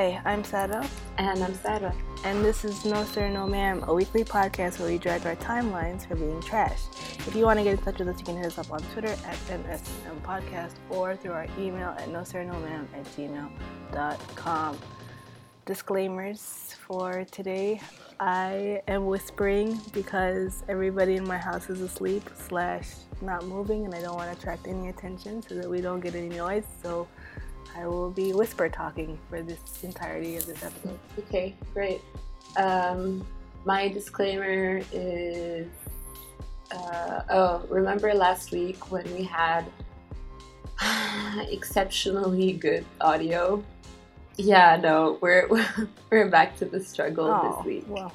Hi, I'm Sara. And I'm Sara. And this is No Sir, No Ma'am, a weekly podcast where we drag our timelines for being trash. If you want to get in touch with us, you can hit us up on Twitter at NSNM Podcast or through our email at no sir, no ma'am at gmail.com. Disclaimers for today. I am whispering because everybody in my house is asleep slash not moving and I don't want to attract any attention so that we don't get any noise. So I will be whisper talking for this entirety of this episode. Okay, great. Um, my disclaimer is uh, oh, remember last week when we had exceptionally good audio? Yeah, no, we're we're back to the struggle Oh, this week. well,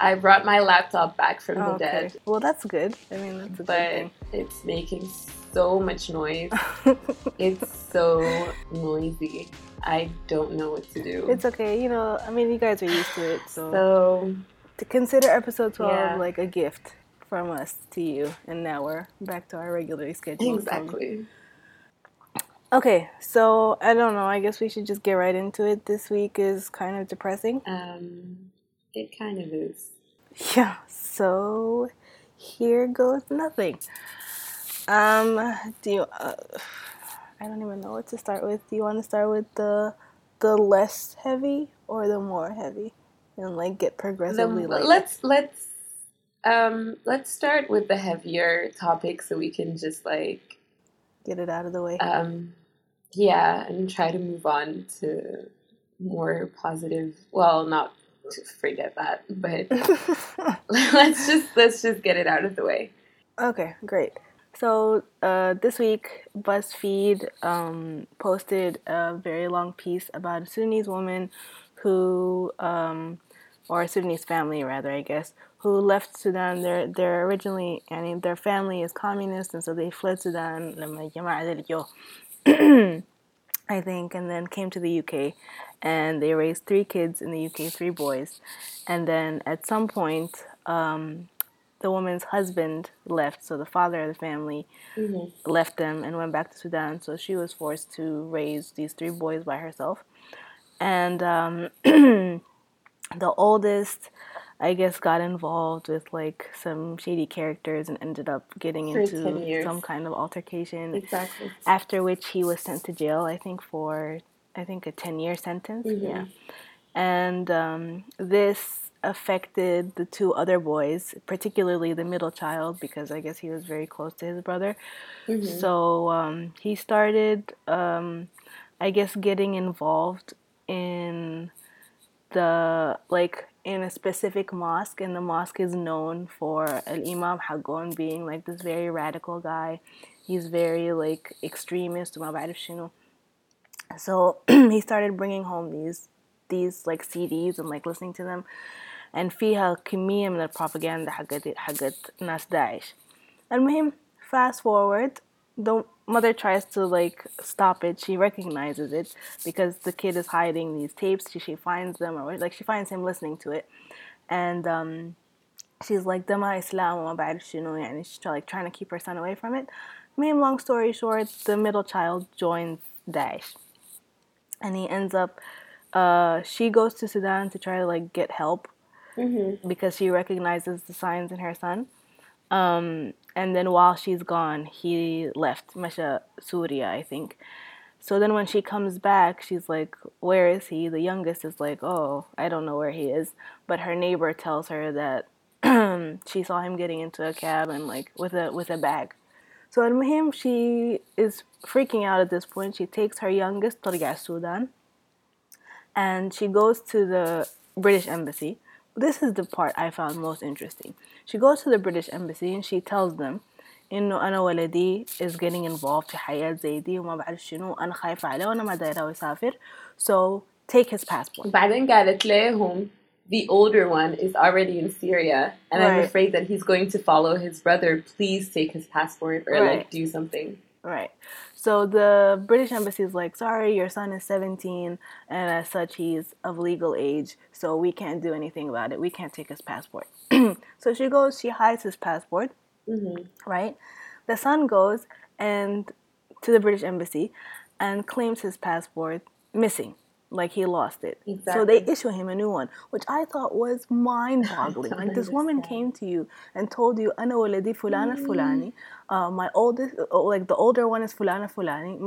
I brought my laptop back from the okay. dead, Well, that's good. I mean, that's a but good it's making so much noise. It's so noisy. I don't know what to do. it's okay. You know, I mean, you guys are used to it, so, so to consider episode 12 Yeah. like a gift from us to you. And now we're back to our regularly scheduled. program. exactly. Okay, so I don't know. I guess we should just get right into it. This week is kind of depressing. Um, it kind of is. Yeah, so here goes nothing. Um, do you? Uh, I don't even know what to start with. Do you want to start with the the less heavy or the more heavy, and like get The- progressively lighter? let's let's um let's start with the heavier topic so we can just like get it out of the way. um yeah and try to move on to more positive. Well, not to forget that, but let's just let's just get it out of the way. Okay, great. So uh, this week, BuzzFeed um, posted a very long piece about a Sudanese woman who, um, or a Sudanese family rather, I guess, who left Sudan. They're, they're originally, I mean, their family is communist, and so they fled Sudan. I think, and then came to the UK, and they raised three kids in the UK, three boys, and then at some point. Um, the woman's husband left, so the father of the family left them and went back to Sudan. So she was forced to raise these three boys by herself. And um, the oldest, I guess, got involved with like some shady characters and ended up getting For into some kind of altercation. Exactly. After which he was sent to jail, I think, for I think a 10 year sentence. Yeah. And um, this affected the two other boys, particularly the middle child, because I guess he was very close to his brother. Mm-hmm. So um, he started, um, I guess, getting involved in the like in a specific mosque, and the mosque is known for Al Imam Hagon being like this very radical guy. He's very like extremist, so he started bringing home these these like CDs and like listening to them. فيها كمية من البروباغندا حقت حقت ناس داعش المهم fast forward the mother tries to like stop it she recognizes it because the kid is hiding these tapes she, she finds them or like she finds him listening to it and um she's like دما إسلام وما بعرف شنو يعني she's try- like trying to keep her son away from it Main long story short the middle child joins Daesh and he ends up uh, she goes to Sudan to try to like get help because she recognizes the signs in her son. Um, and then while she's gone, he left Masha Surya, I think. So then when she comes back, she's like, "Where is he?" The youngest is like, "Oh, I don't know where he is." But her neighbor tells her that she saw him getting into a cab and like with a with a bag. So at him, she is freaking out at this point. She takes her youngest to Sudan and she goes to the British embassy This is the part I found most interesting. She goes to the British embassy and she tells them إنه أنا ولدي is getting involved في حياة زي دي وما بعرف شنو أنا خايفة عليه وأنا ما دايرة يسافر so take his passport. بعدين قالت لهم the older one is already in Syria and I'm Right. afraid that he's going to follow his brother. Please take his passport or Right. like do something. Right. So the British embassy is like, sorry, your son is 17, and as such, he's of legal age, so we can't do anything about it. We can't take his passport. so she goes, she hides his passport, mm-hmm. right? The son goes and to the British embassy and claims his passport missing. Like he lost it. Exactly. So they issue him a new one, which I thought was mind-boggling. like this woman came to you and told you, "Ana waladi fulana mm. fulani." Uh, my oldest, uh, like the older one is fulana fulani.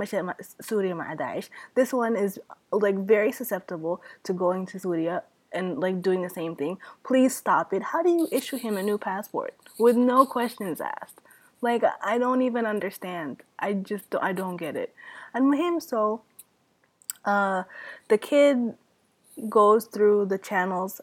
Surya ma Daesh. This one is like very susceptible to going to Syria and like doing the same thing. Please stop it. How do you issue him a new passport with no questions asked? Like I don't even understand. I just don't, I don't get it. And with him so uh, the kid goes through the channels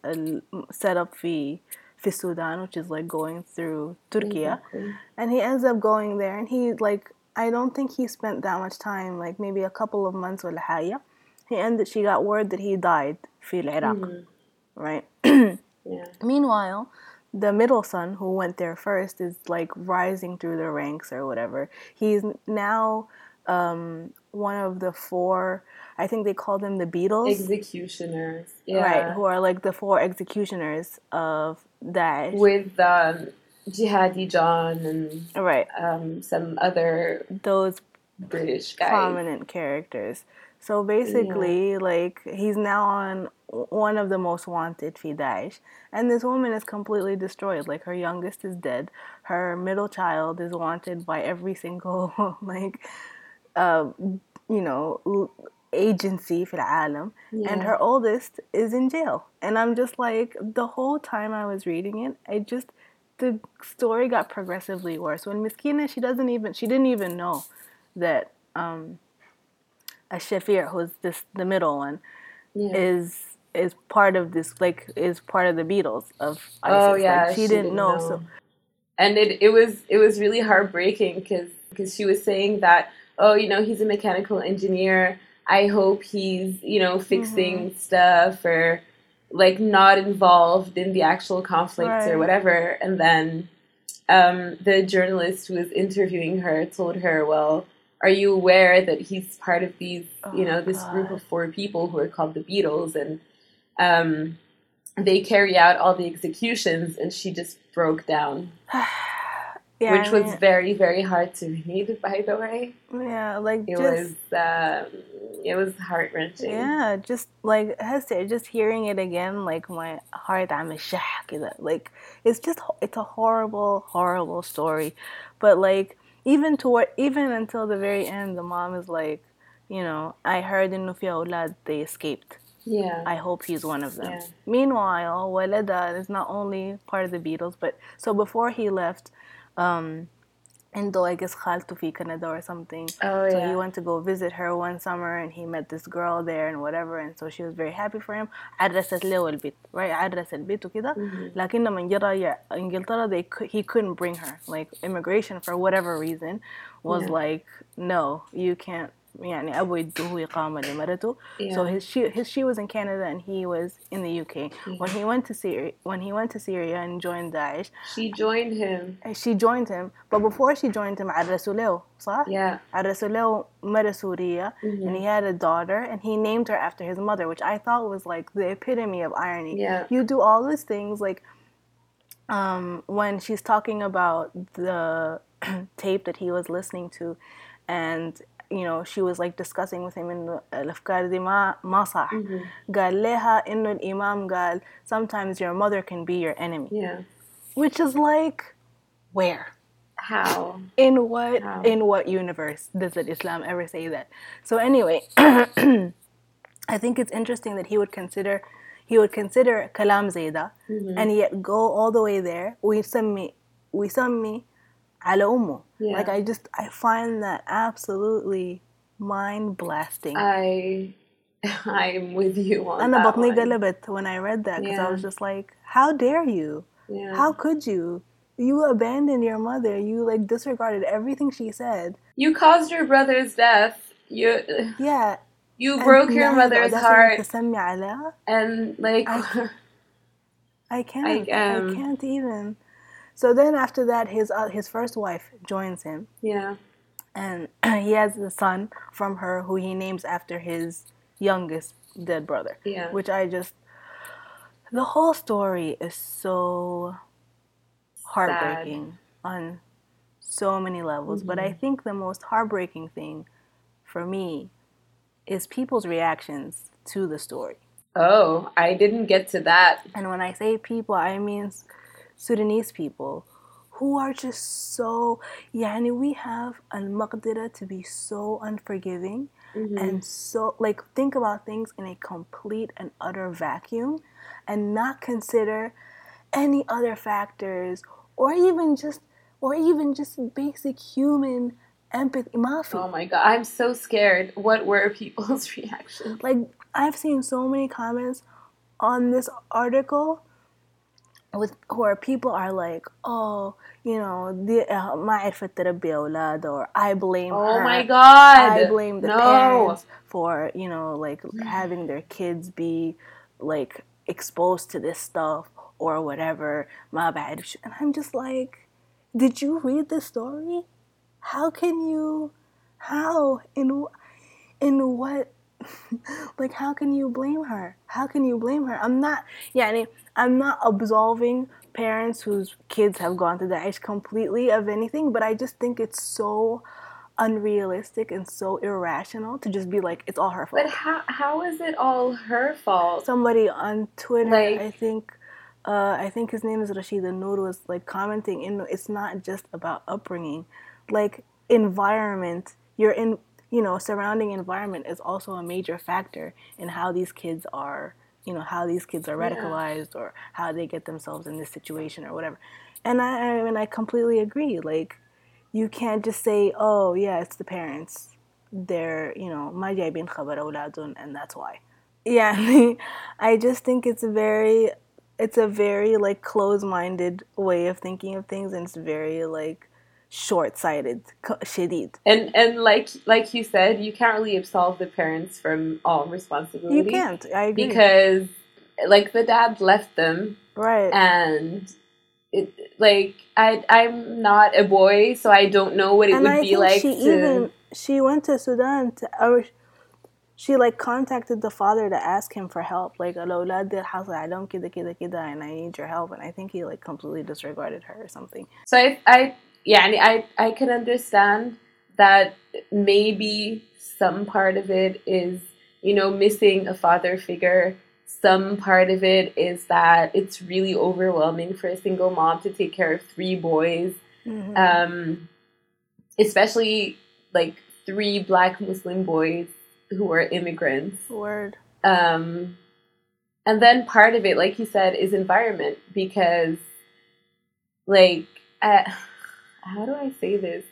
set up for for Sudan, which is like going through Turkey, exactly. and he ends up going there, and he like I don't think he spent that much time, like maybe a couple of months or حاجة. He ended. She got word that he died في العراق, mm-hmm. right? yeah. Meanwhile, the middle son who went there first is like rising through the ranks or whatever. He's now um, one of the four I think they call them the Beatles. Executioners. Yeah. Right, who are like the four executioners of Daesh. With um, Jihadi John and right. Um, some other those British guys. Prominent characters. So basically, yeah. like he's now on one of the most wanted for Daesh, and this woman is completely destroyed. Like her youngest is dead, her middle child is wanted by every single like, uh, you know agency for the alam yeah. and her oldest is in jail and i'm just like the whole time i was reading it i just the story got progressively worse when miskina she doesn't even she didn't even know that um a shafir who's this the middle one yeah. is is part of this like is part of the beatles of oh, ISIS. oh yeah like, she, she didn't, didn't know, know so and it, it was it was really heartbreaking because because she was saying that oh you know he's a mechanical engineer I hope he's, you know, fixing mm-hmm. stuff or like not involved in the actual conflicts right. or whatever. And then um, the journalist who was interviewing her told her, well, are you aware that he's part of these, oh, you know, this God. group of four people who are called the Beatles and um, they carry out all the executions and she just broke down. Yeah, which was very very hard to read by the way yeah like it just, was um, it was heart wrenching yeah just like Hester, just hearing it again like my heart I'm a like it's just it's a horrible horrible story but like even toward even until the very end the mom is like you know I heard in Nufia Ulad they escaped yeah. I hope he's one of them. Yeah. Meanwhile, Waleda is not only part of the Beatles, but so before he left, um, عنده I guess خالته في Canada or something. Oh, so yeah. he went to go visit her one summer and he met this girl there and whatever and so she was very happy for him. عرست له البيت right عرس البيت وكده mm-hmm. لكن لما جرى انجلترا they could, he couldn't bring her like immigration for whatever reason was yeah. like no you can't يعني أبو يدوه إقامة لمرته yeah. so his she his she was in Canada and he was in the UK yeah. when he went to Syria when he went to Syria and joined Daesh she joined him she joined him but before she joined him عرسوا له صح yeah عرسوا له مرة سورية mm-hmm. and he had a daughter and he named her after his mother which I thought was like the epitome of irony yeah you do all these things like um, when she's talking about the tape that he was listening to and you know she was like discussing with him إنه الأفكار دي ما ما صح قال لها إنه الإمام قال sometimes your mother can be your enemy yeah which is like where how in what how? in what universe does Islam ever say that so anyway I think it's interesting that he would consider he would consider kalam zayda mm-hmm. and yet go all the way there ويسمي ويسمي على أمه. Yeah. Like I just I find that absolutely mind blasting. I I'm with you on أنا بطني قلبت when I read that because yeah. I was just like, how dare you? Yeah. How could you? You abandoned your mother. You like disregarded everything she said. You caused your brother's death. You yeah. You broke your mother's heart. And like I, I can't. I, um, I can't even. So then after that, his uh, his first wife joins him. Yeah. And he has a son from her who he names after his youngest dead brother. Yeah. Which I just the whole story is so heartbreaking Sad. on so many levels. Mm-hmm. But I mm-hmm. think the most heartbreaking thing for me is people's reactions to the story. Oh, I didn't get to that. And when I say people, I mean Sudanese people who are just so yani we have al-maqdira to be so unforgiving mm-hmm. and so like think about things in a complete and utter vacuum and not consider any other factors or even just or even just basic human empathy mafi. Oh my god, I'm so scared. What were people's reactions? Like I've seen so many comments on this article with where people are like, oh, you know, the ما عرفت تربي أولاد or I blame oh her. my god I blame the no. parents for you know like having their kids be like exposed to this stuff or whatever ما بعرف and I'm just like did you read the story how can you how in in what like how can you blame her how can you blame her i'm not yeah I mean, i'm not absolving parents whose kids have gone to Daesh completely of anything but i just think it's so unrealistic and so irrational to just be like it's all her fault. but how, how is it all her fault? Somebody on twitter like, i think uh, I think his name is Rashid Noor was like commenting in it's not just about upbringing. Like environment you're in you know, surrounding environment is also a major factor in how these kids are, you know, how these kids are radicalized yeah. or how they get themselves in this situation or whatever. And I, I mean, I completely agree. Like, you can't just say, oh, yeah, it's the parents. They're, you know, ما جايبين خبر أولادهم and that's why. Yeah, I just think it's a very, it's a very like close-minded way of thinking of things, and it's very like short-sighted shadid and and like like you said you can't really absolve the parents from all responsibility you can't i agree because like the dad left them right and it like i i'm not a boy so i don't know what it and would I be like she to... even she went to sudan to or she like contacted the father to ask him for help like الأولاد دي حصل عليهم كده كده كده and I need your help and I think he like completely disregarded her or something so I, I yeah, and I I can understand that maybe some part of it is you know missing a father figure. Some part of it is that it's really overwhelming for a single mom to take care of three boys, mm-hmm. um, especially like three Black Muslim boys who are immigrants. Word. Um, and then part of it, like you said, is environment because, like. Uh, how do I say this?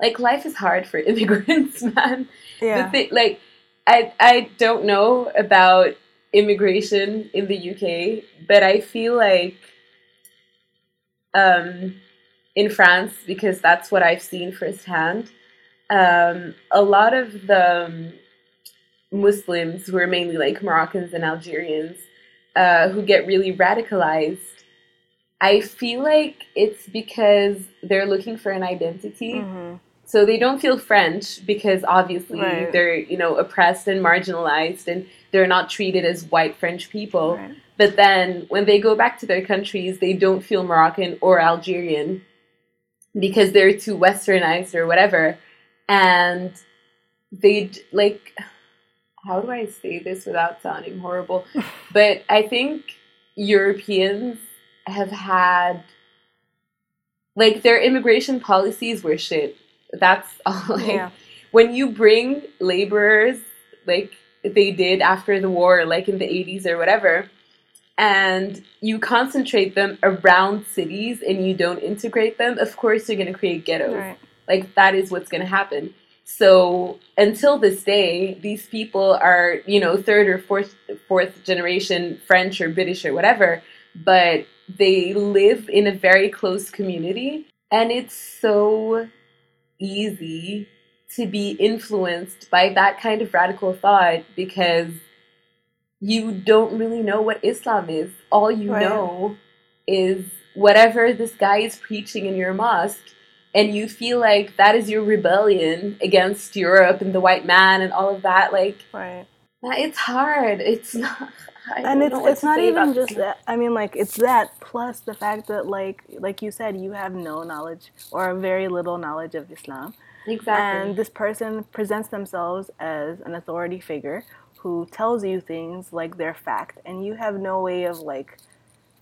Like life is hard for immigrants, man. Yeah. Thing, like I I don't know about immigration in the UK, but I feel like um, in France because that's what I've seen firsthand. Um, a lot of the um, Muslims who are mainly like Moroccans and Algerians uh, who get really radicalized I feel like it's because they're looking for an identity. Mm-hmm. So they don't feel French because obviously right. they're, you know, oppressed and marginalized and they're not treated as white French people. Right. But then when they go back to their countries, they don't feel Moroccan or Algerian because they're too westernized or whatever. And they like how do I say this without sounding horrible? but I think Europeans have had like their immigration policies were shit. That's all. Like, yeah. When you bring laborers, like they did after the war, like in the 80s or whatever, and you concentrate them around cities and you don't integrate them, of course you're going to create ghettos. Right. Like that is what's going to happen. So until this day, these people are, you know, third or fourth fourth generation French or British or whatever, but they live in a very close community and it's so easy to be influenced by that kind of radical thought because you don't really know what Islam is. All you right. know is whatever this guy is preaching in your mosque, and you feel like that is your rebellion against Europe and the white man and all of that. Like, right. it's hard. It's not. I and it's it's not even just that. I mean, like it's that plus the fact that like like you said, you have no knowledge or very little knowledge of Islam, Exactly. And this person presents themselves as an authority figure who tells you things like they're fact, and you have no way of like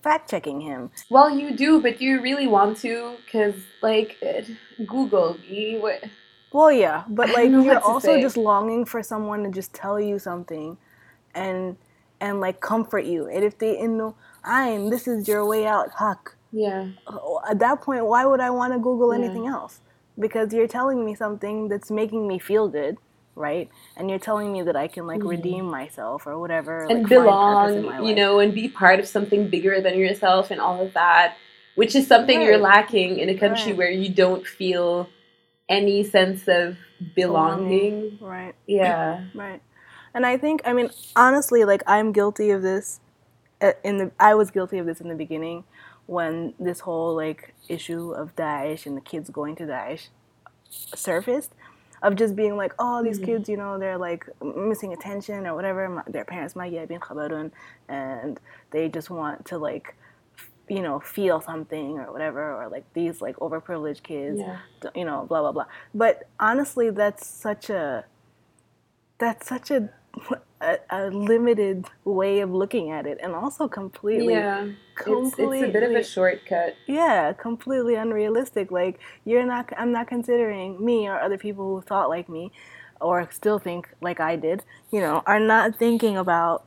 fact checking him. Well, you do, but do you really want to? Because, like, Google, what? Well, yeah, but like you're also say. just longing for someone to just tell you something, and and like comfort you. And if they in no, I'm this is your way out, huck. Yeah. At that point, why would I want to Google yeah. anything else? Because you're telling me something that's making me feel good, right? And you're telling me that I can like mm-hmm. redeem myself or whatever, and like, belong, you know, and be part of something bigger than yourself and all of that, which is something right. you're lacking in a country right. where you don't feel any sense of belonging. Right. Yeah. Right. And I think, I mean, honestly, like I'm guilty of this. Uh, in the, I was guilty of this in the beginning, when this whole like issue of Daesh and the kids going to Daesh surfaced, of just being like, oh, these mm-hmm. kids, you know, they're like missing attention or whatever. Their parents might get khabarun, and they just want to like you know, feel something or whatever, or like these like overprivileged kids, yeah. you know, blah blah blah. But honestly, that's such a that's such a, a, a limited way of looking at it, and also completely yeah, completely, it's, it's a bit of a shortcut. Yeah, completely unrealistic. Like you're not, I'm not considering me or other people who thought like me, or still think like I did. You know, are not thinking about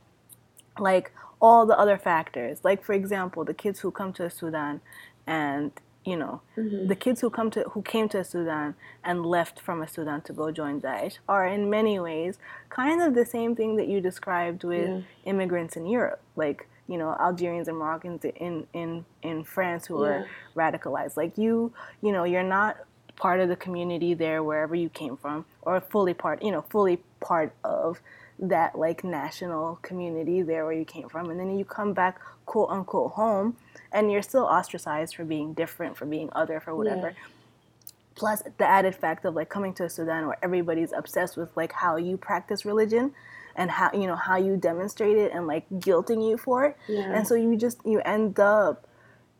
like all the other factors. Like for example, the kids who come to Sudan and you know, mm-hmm. the kids who come to who came to Sudan and left from Sudan to go join Daesh are in many ways kind of the same thing that you described with yeah. immigrants in Europe, like you know Algerians and Moroccans in in in France who yeah. are radicalized. Like you, you know, you're not part of the community there wherever you came from, or fully part, you know, fully part of that like national community there where you came from and then you come back quote unquote home and you're still ostracized for being different for being other for whatever yeah. plus the added fact of like coming to sudan where everybody's obsessed with like how you practice religion and how you know how you demonstrate it and like guilting you for it yeah. and so you just you end up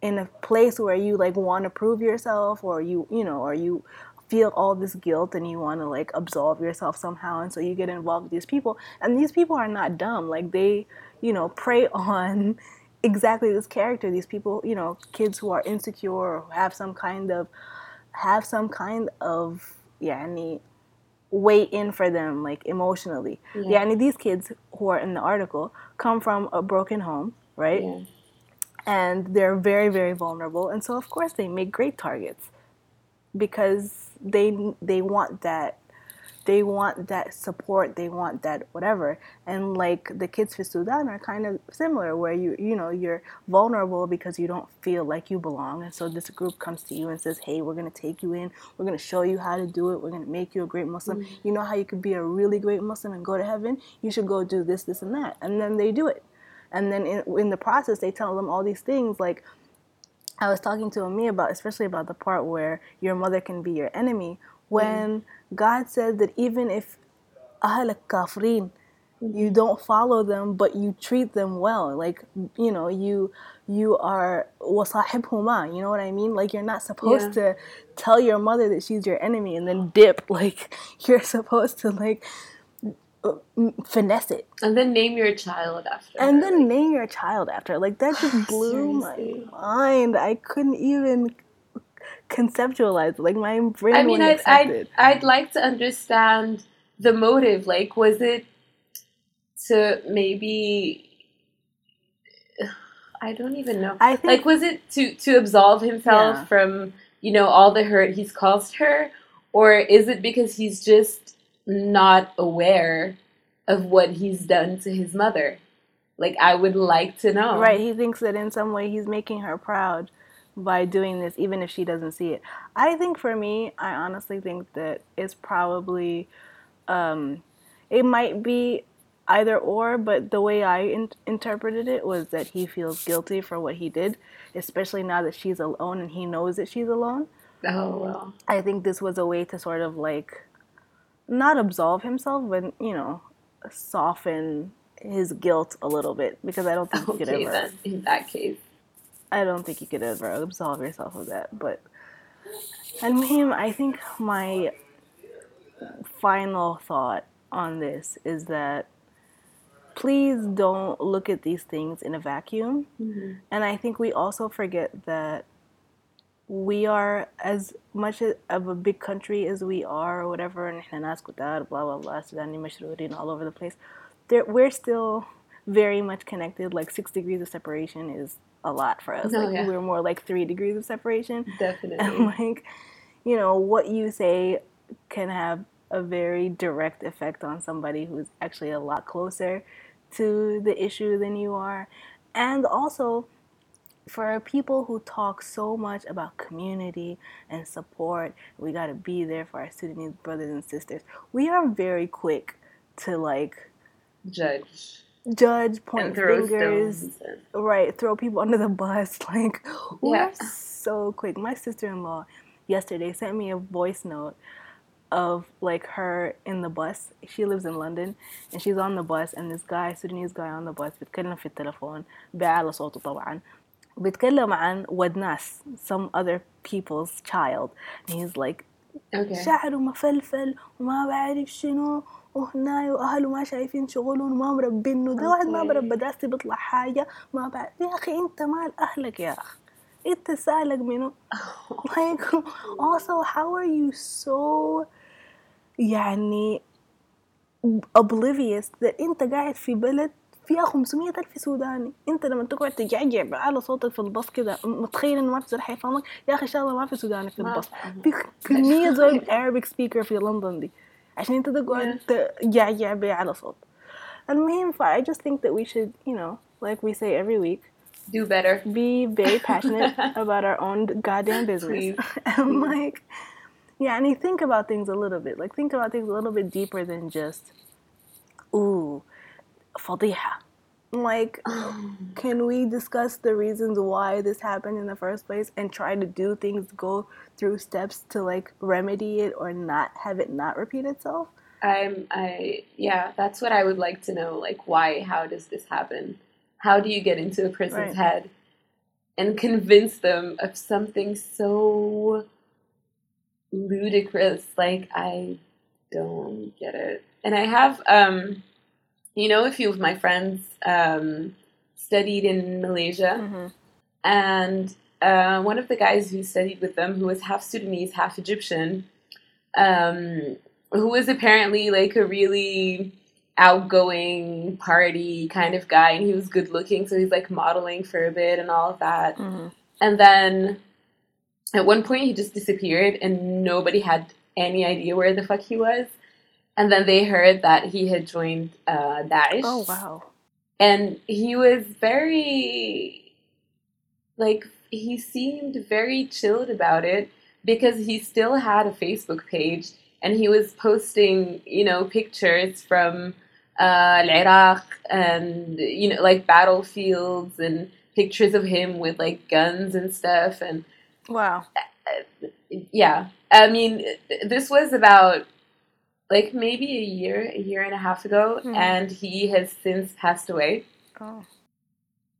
in a place where you like want to prove yourself or you you know or you feel all this guilt and you want to like absolve yourself somehow and so you get involved with these people and these people are not dumb like they you know prey on exactly this character these people you know kids who are insecure or have some kind of have some kind of yeah any way in for them like emotionally yeah. yeah and these kids who are in the article come from a broken home right yeah. and they're very very vulnerable and so of course they make great targets because they they want that they want that support they want that whatever. And like the kids for sudan are kind of similar where you you know you're vulnerable because you don't feel like you belong. And so this group comes to you and says hey we're going to take you in. We're going to show you how to do it. We're going to make you a great muslim. Mm-hmm. you know how you could be a really great muslim and go to heaven? You should go do this this and that. And then they do it. And then in, in the process they tell them all these things like I was talking to Ami about, especially about the part where your mother can be your enemy, when mm. God said that even if ahl kafrin, you don't follow them, but you treat them well. Like you know, you you are wasahibhuma. You know what I mean? Like you're not supposed yeah. to tell your mother that she's your enemy and then dip. Like you're supposed to like Uh, finesse it. And then name your child after and her. then name your child after like that just blew my mind. I couldn't even conceptualize like my brain i mean I'd, I'd, I'd like to understand the motive. Like was it to maybe i don't even know. I think, like was it to to absolve himself yeah. from you know all the hurt he's caused her? Or is it because he's just not aware of what he's done to his mother. Like, I would like to know. Right. He thinks that in some way he's making her proud by doing this, even if she doesn't see it. I think for me, I honestly think that it's probably, um, it might be either or, but the way I in- interpreted it was that he feels guilty for what he did, especially now that she's alone and he knows that she's alone. Oh, well. I think this was a way to sort of like not absolve himself, but you know, soften his guilt a little bit because I don't think okay, you could ever. Then, in that case, I don't think you could ever absolve yourself of that. But and him, I think my final thought on this is that please don't look at these things in a vacuum. Mm-hmm. And I think we also forget that we are as much of a big country as we are or whatever and blah blah blah Sudan, Sudani all over the place. There, we're still very much connected. Like six degrees of separation is a lot for us. Oh, like yeah. we're more like three degrees of separation. Definitely. And like, you know, what you say can have a very direct effect on somebody who's actually a lot closer to the issue than you are. And also, for people who talk so much about community and support, we got to be there for our Sudanese brothers and sisters. We are very quick to like judge, judge, point fingers, right? Throw people under the bus. Like we're so quick. My sister-in-law yesterday sent me a voice note of like her in the bus. She lives in London and she's on the bus and this guy Sudanese guy on the bus بيتكلم في التلفون بأعلى صوته طبعا بيتكلم عن ودناس some other people's child. And he's like okay. شعره مفلفل وما بعرف شنو وهنا وأهله ما شايفين شغلهم وما مربينه. ده واحد ما مربى داستي بيطلع حاجة ما بعرف. يا أخي أنت مال أهلك يا أخي. أنت سالك منه like also how are you so يعني oblivious that أنت قاعد في بلد فيها 500 ألف سوداني انت لما تقعد تجعجع بأعلى صوتك في الباص كده متخيل انه ما في زول حيفهمك يا أخي ان شاء الله ما في سوداني في الباص في كمية زول Arabic speaker في لندن دي عشان انت تقعد تجعجع بأعلى صوت المهم ف I just think that we should you know like we say every week do better be very passionate about our own goddamn business and like يعني think about things a little bit. Like think about things a little bit deeper than just, ooh, fadiha. Like, can we discuss the reasons why this happened in the first place and try to do things, go through steps to like remedy it or not have it not repeat itself? I'm, I, yeah, that's what I would like to know. Like, why, how does this happen? How do you get into a person's right. head and convince them of something so ludicrous. Like I don't get it. And I have, um, you know, a few of my friends um, studied in Malaysia, mm-hmm. and uh, one of the guys who studied with them, who was half Sudanese, half Egyptian, um, who was apparently like a really outgoing party kind of guy, and he was good looking, so he's like modeling for a bit and all of that. Mm-hmm. And then at one point he just disappeared and nobody had any idea where the fuck he was. And then they heard that he had joined uh, Daesh. Oh wow! And he was very, like, he seemed very chilled about it because he still had a Facebook page and he was posting, you know, pictures from uh, Iraq and you know, like battlefields and pictures of him with like guns and stuff and Wow. Yeah. I mean, this was about like maybe a year, a year and a half ago, mm. and he has since passed away. Oh.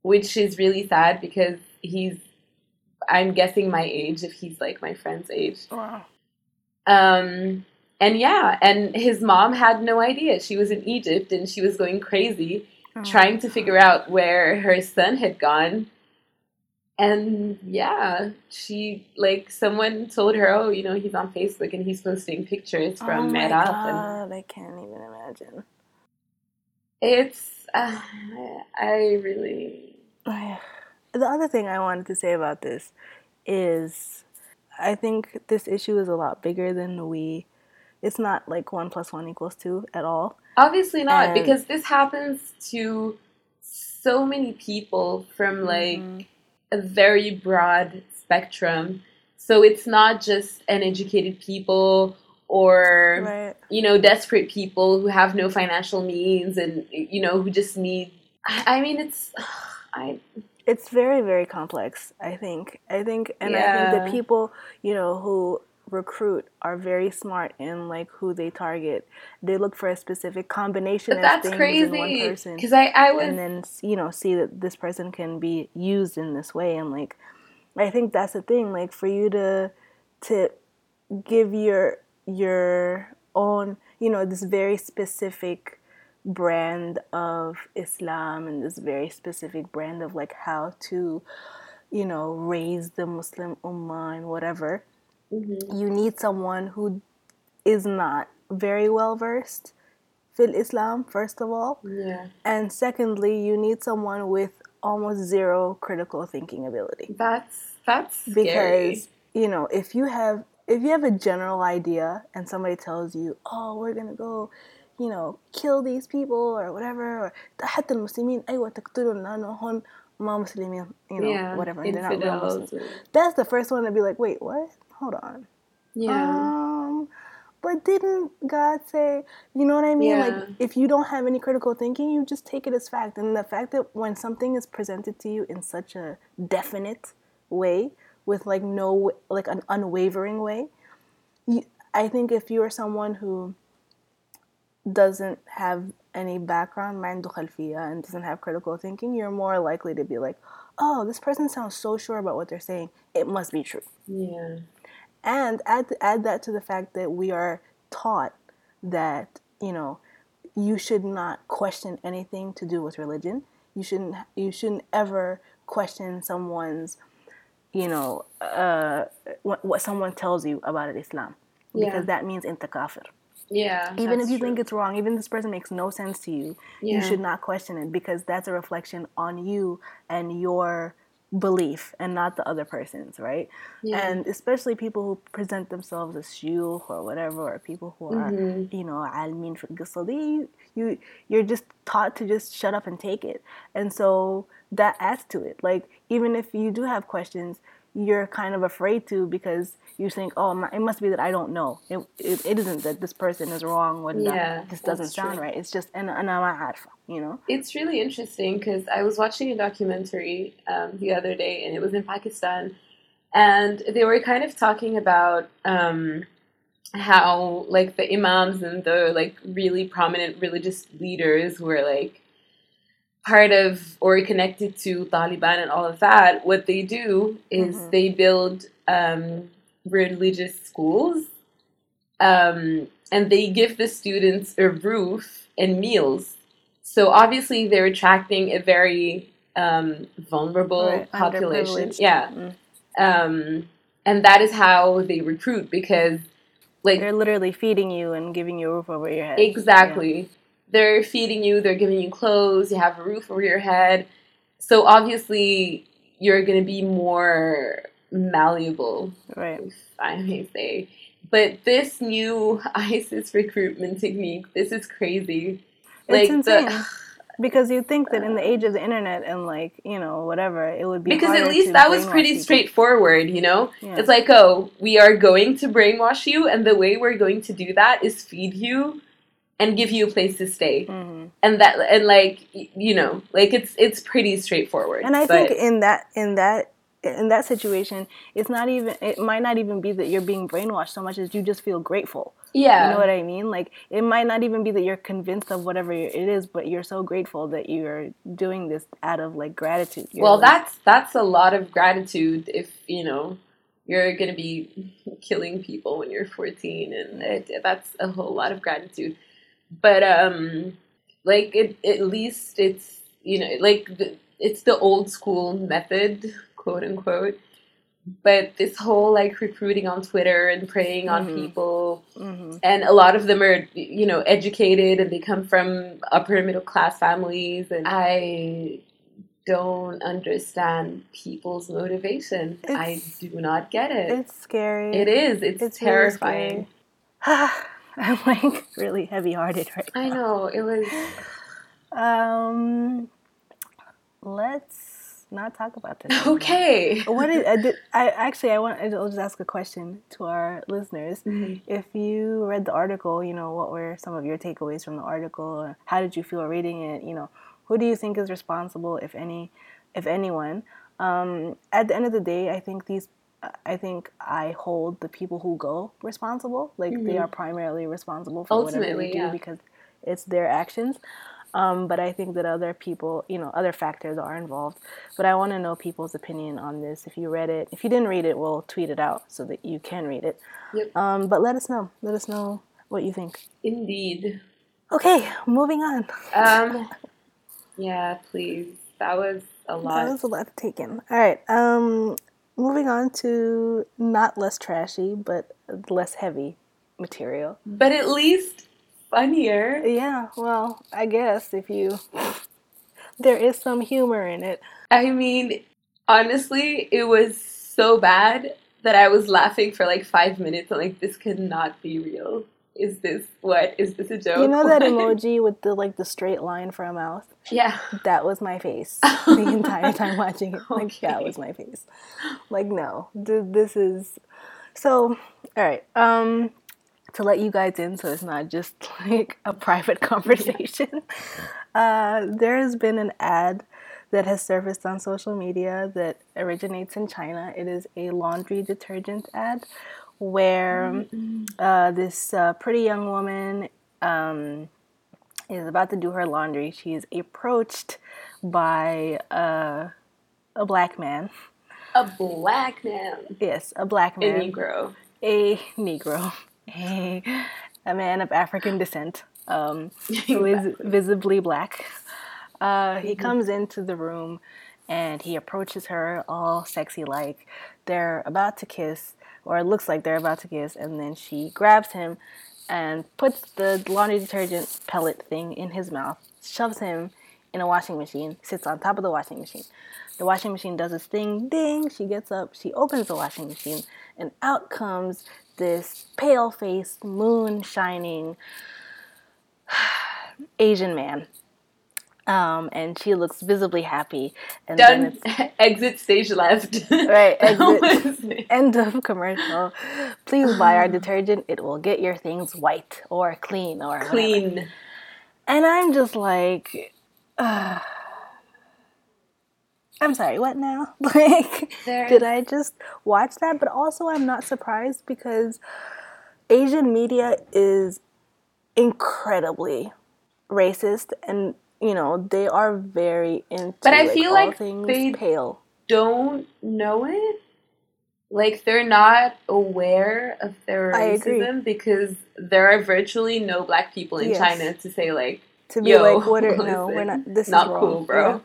Which is really sad because he's, I'm guessing my age if he's like my friend's age. Wow. Um, and yeah, and his mom had no idea. She was in Egypt and she was going crazy oh. trying to figure out where her son had gone and yeah, she like someone told her, oh, you know, he's on Facebook and he's posting pictures from oh God, and I can't even imagine. It's uh, I really. The other thing I wanted to say about this is, I think this issue is a lot bigger than we. It's not like one plus one equals two at all. Obviously not, and, because this happens to so many people from like. Mm-hmm a very broad spectrum. So it's not just uneducated people or right. you know desperate people who have no financial means and you know who just need I mean it's I it's very very complex I think I think and yeah. I think the people you know who recruit are very smart in like who they target. They look for a specific combination but of things crazy. in one person. Because I, I was... and then you know see that this person can be used in this way, and like I think that's the thing. Like for you to to give your your own, you know, this very specific brand of Islam and this very specific brand of like how to, you know, raise the Muslim ummah and whatever Mm-hmm. You need someone who is not very well versed fil Islam, first of all. Yeah. And secondly, you need someone with almost zero critical thinking ability. That's that's because you know if you have if you have a general idea and somebody tells you, oh, we're gonna go, you know, kill these people or whatever, or حتى المسلمين أيوة تقتلون لأنهم ما مسلمين, you know, yeah, whatever. They're not real Muslims. That's the first one to be like, wait, what? Hold on. Yeah. Um, but didn't God say, you know what I mean? Yeah. Like, if you don't have any critical thinking, you just take it as fact. And the fact that when something is presented to you in such a definite way, with like no, like an unwavering way, you, I think if you are someone who doesn't have any background, mind khalfiya, and doesn't have critical thinking, you're more likely to be like, oh, this person sounds so sure about what they're saying. It must be true. Yeah. And add add that to the fact that we are taught that you know you should not question anything to do with religion. You shouldn't you shouldn't ever question someone's you know uh, what, what someone tells you about Islam because yeah. that means inta kafir. Yeah. Even if you true. think it's wrong, even if this person makes no sense to you, yeah. you should not question it because that's a reflection on you and your belief and not the other person's, right? Yeah. And especially people who present themselves as shuyukh or whatever, or people who are, mm-hmm. you know, almin fil you you're just taught to just shut up and take it. And so that adds to it. Like even if you do have questions, you're kind of afraid to because you think, oh, it must be that I don't know. It, it, it isn't that this person is wrong or yeah, this doesn't sound true. right. It's just an ana you know. It's really interesting because I was watching a documentary um, the other day, and it was in Pakistan, and they were kind of talking about um, how like the imams and the like really prominent religious leaders were like part of or connected to Taliban and all of that, what they do is mm-hmm. they build um, religious schools um, and they give the students a roof and meals. So obviously they're attracting a very um, vulnerable right. population. Yeah. Mm-hmm. Um, and that is how they recruit because like they're literally feeding you and giving you a roof over your head. Exactly. Yeah they're feeding you, they're giving you clothes, you have a roof over your head. So obviously, you're going to be more malleable, right? I may say. But this new ISIS recruitment technique, this is crazy. It's like insane. The, because you think that in the age of the internet and like you know whatever it would be because at least that was pretty people. straightforward you know yeah. it's like oh we are going to brainwash you and the way we're going to do that is feed you and give you a place to stay. Mm-hmm. and that and like you know like it's it's pretty straightforward and i think in that in that in that situation it's not even it might not even be that you're being brainwashed so much as you just feel grateful. Yeah. you know what i mean? Like it might not even be that you're convinced of whatever it is but you're so grateful that you're doing this out of like gratitude. You're well like, that's that's a lot of gratitude if you know you're going to be killing people when you're 14 and it, that's a whole lot of gratitude but um like it, at least it's you know like the, it's the old school method quote unquote. But this whole like recruiting on twitter and preying mm-hmm. on people mm-hmm. and a lot of them are you know educated and they come from upper middle class families and i don't understand people's motivation. It's, i do not get it. it's scary. It is. It's, it's terrifying. really I'm like really heavy hearted right now. I know it was. Um, let's not talk about this. Okay. What is? I, did, I actually I want. I'll just ask a question to our listeners. Mm-hmm. If you read the article, you know what were some of your takeaways from the article? or How did you feel reading it? You know, who do you think is responsible, if any, if anyone? Um, at the end of the day, I think these I think I hold the people who go responsible. Like mm-hmm. they are primarily responsible for Ultimately, whatever they do yeah. because it's their actions. Um, but I think that other people, you know, other factors are involved. But I want to know people's opinion on this. If you read it, if you didn't read it, we'll tweet it out so that you can read it. Yep. Um, but let us know. Let us know what you think. Indeed. Okay, moving on. Um, yeah, please. That was a lot. That was a lot to take in. All right. Um, moving on to not less trashy, but less heavy material. But at least funnier. Yeah. Well, I guess if you, there is some humor in it. I mean, honestly, it was so bad that I was laughing for like five minutes. I'm like, this could not be real. Is this what? Is this a joke? You know that emoji with the like the straight line for a mouth? Yeah. That was my face the entire time watching it. Like okay. that was my face. Like no, this is so. All right. Um, to let you guys in, so it's not just like a private conversation. Uh, there has been an ad that has surfaced on social media that originates in China. It is a laundry detergent ad where mm-hmm. uh, this uh, pretty young woman um, is about to do her laundry. She is approached by uh, a black man. A black man. Yes, a black man. A Negro. A Negro. A, a man of African descent um, who is visibly black. Uh, he mm-hmm. comes into the room and he approaches her all sexy like. They're about to kiss, or it looks like they're about to kiss, and then she grabs him and puts the laundry detergent pellet thing in his mouth, shoves him in a washing machine, sits on top of the washing machine. The washing machine does its thing, ding, she gets up, she opens the washing machine, and out comes this pale faced, moon shining Asian man um, and she looks visibly happy. And Done. exit stage left. right. Exit. end of commercial. Please buy our detergent. It will get your things white or clean or clean. Whatever. And I'm just like, uh, I'm sorry. What now? Like, did I just watch that? But also, I'm not surprised because Asian media is incredibly racist and you know they are very into but i like, feel like they pale don't know it like they're not aware of their racism because there are virtually no black people in yes. china to say like to be like what are, no we're not this not is wrong, cool bro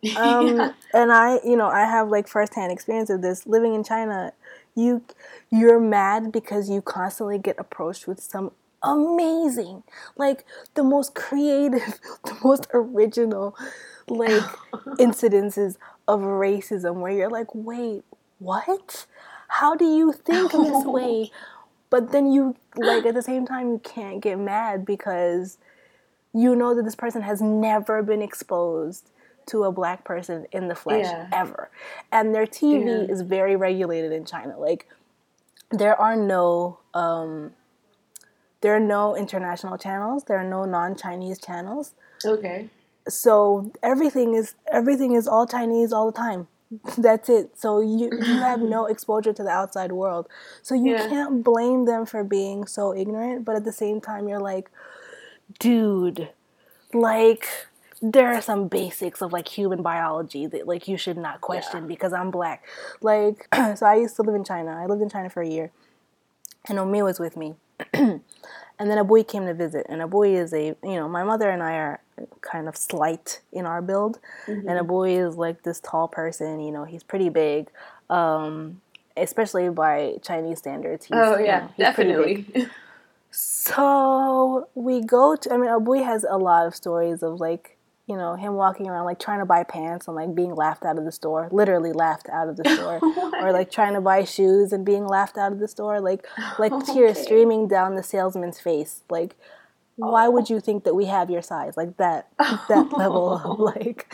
yeah. um yeah. and i you know i have like firsthand experience of this living in china you you're mad because you constantly get approached with some amazing. Like the most creative, the most original like incidences of racism where you're like, "Wait, what? How do you think this way?" But then you like at the same time you can't get mad because you know that this person has never been exposed to a black person in the flesh yeah. ever. And their TV yeah. is very regulated in China. Like there are no um, there are no international channels. There are no non-Chinese channels. Okay. So everything is everything is all Chinese all the time. That's it. So you you have no exposure to the outside world. So you yeah. can't blame them for being so ignorant, but at the same time you're like, dude, like there are some basics of like human biology that like you should not question yeah. because I'm black. Like so I used to live in China. I lived in China for a year. And Omi was with me. And then a boy came to visit, and a boy is a you know my mother and I are kind of slight in our build, mm-hmm. and a boy is like this tall person. You know, he's pretty big, um, especially by Chinese standards. He's, oh yeah, you know, definitely. so we go to. I mean, a boy has a lot of stories of like you know, him walking around like trying to buy pants and like being laughed out of the store, literally laughed out of the store, or like trying to buy shoes and being laughed out of the store, like like okay. tears streaming down the salesman's face. Like, oh. why would you think that we have your size? Like that that level of like.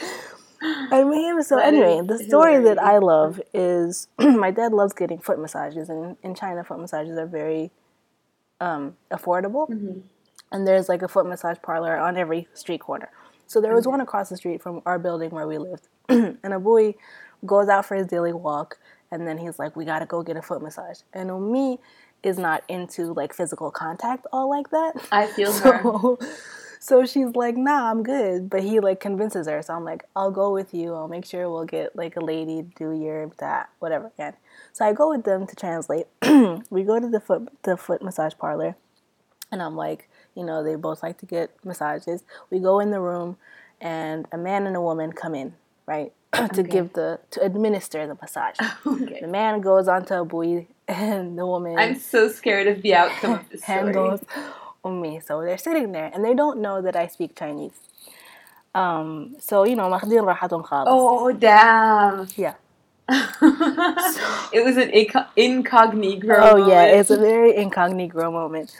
I mean, so that anyway, the story hilarious. that I love is my dad loves getting foot massages, and in China, foot massages are very um, affordable. Mm-hmm. And there's like a foot massage parlor on every street corner. So there was mm. one across the street from our building where we lived, and a boy goes out for his daily walk, and then he's like, "We gotta go get a foot massage." And me is not into like physical contact all like that. I feel so, her. So she's like, "Nah, I'm good." But he like convinces her, so I'm like, "I'll go with you. I'll make sure we'll get like a lady to do your that whatever." Again. So I go with them to translate. we go to the foot the foot massage parlor And I'm like, you know, they both like to get massages. We go in the room, and a man and a woman come in, right, to okay. give the to administer the massage. okay. The man goes onto a buoy, and the woman. I'm so scared of the outcome of story. Handles on me, so they're sitting there, and they don't know that I speak Chinese. Um, so you know, Oh damn! Yeah. it was an incognito. Oh moment. yeah, it's a very incognito moment.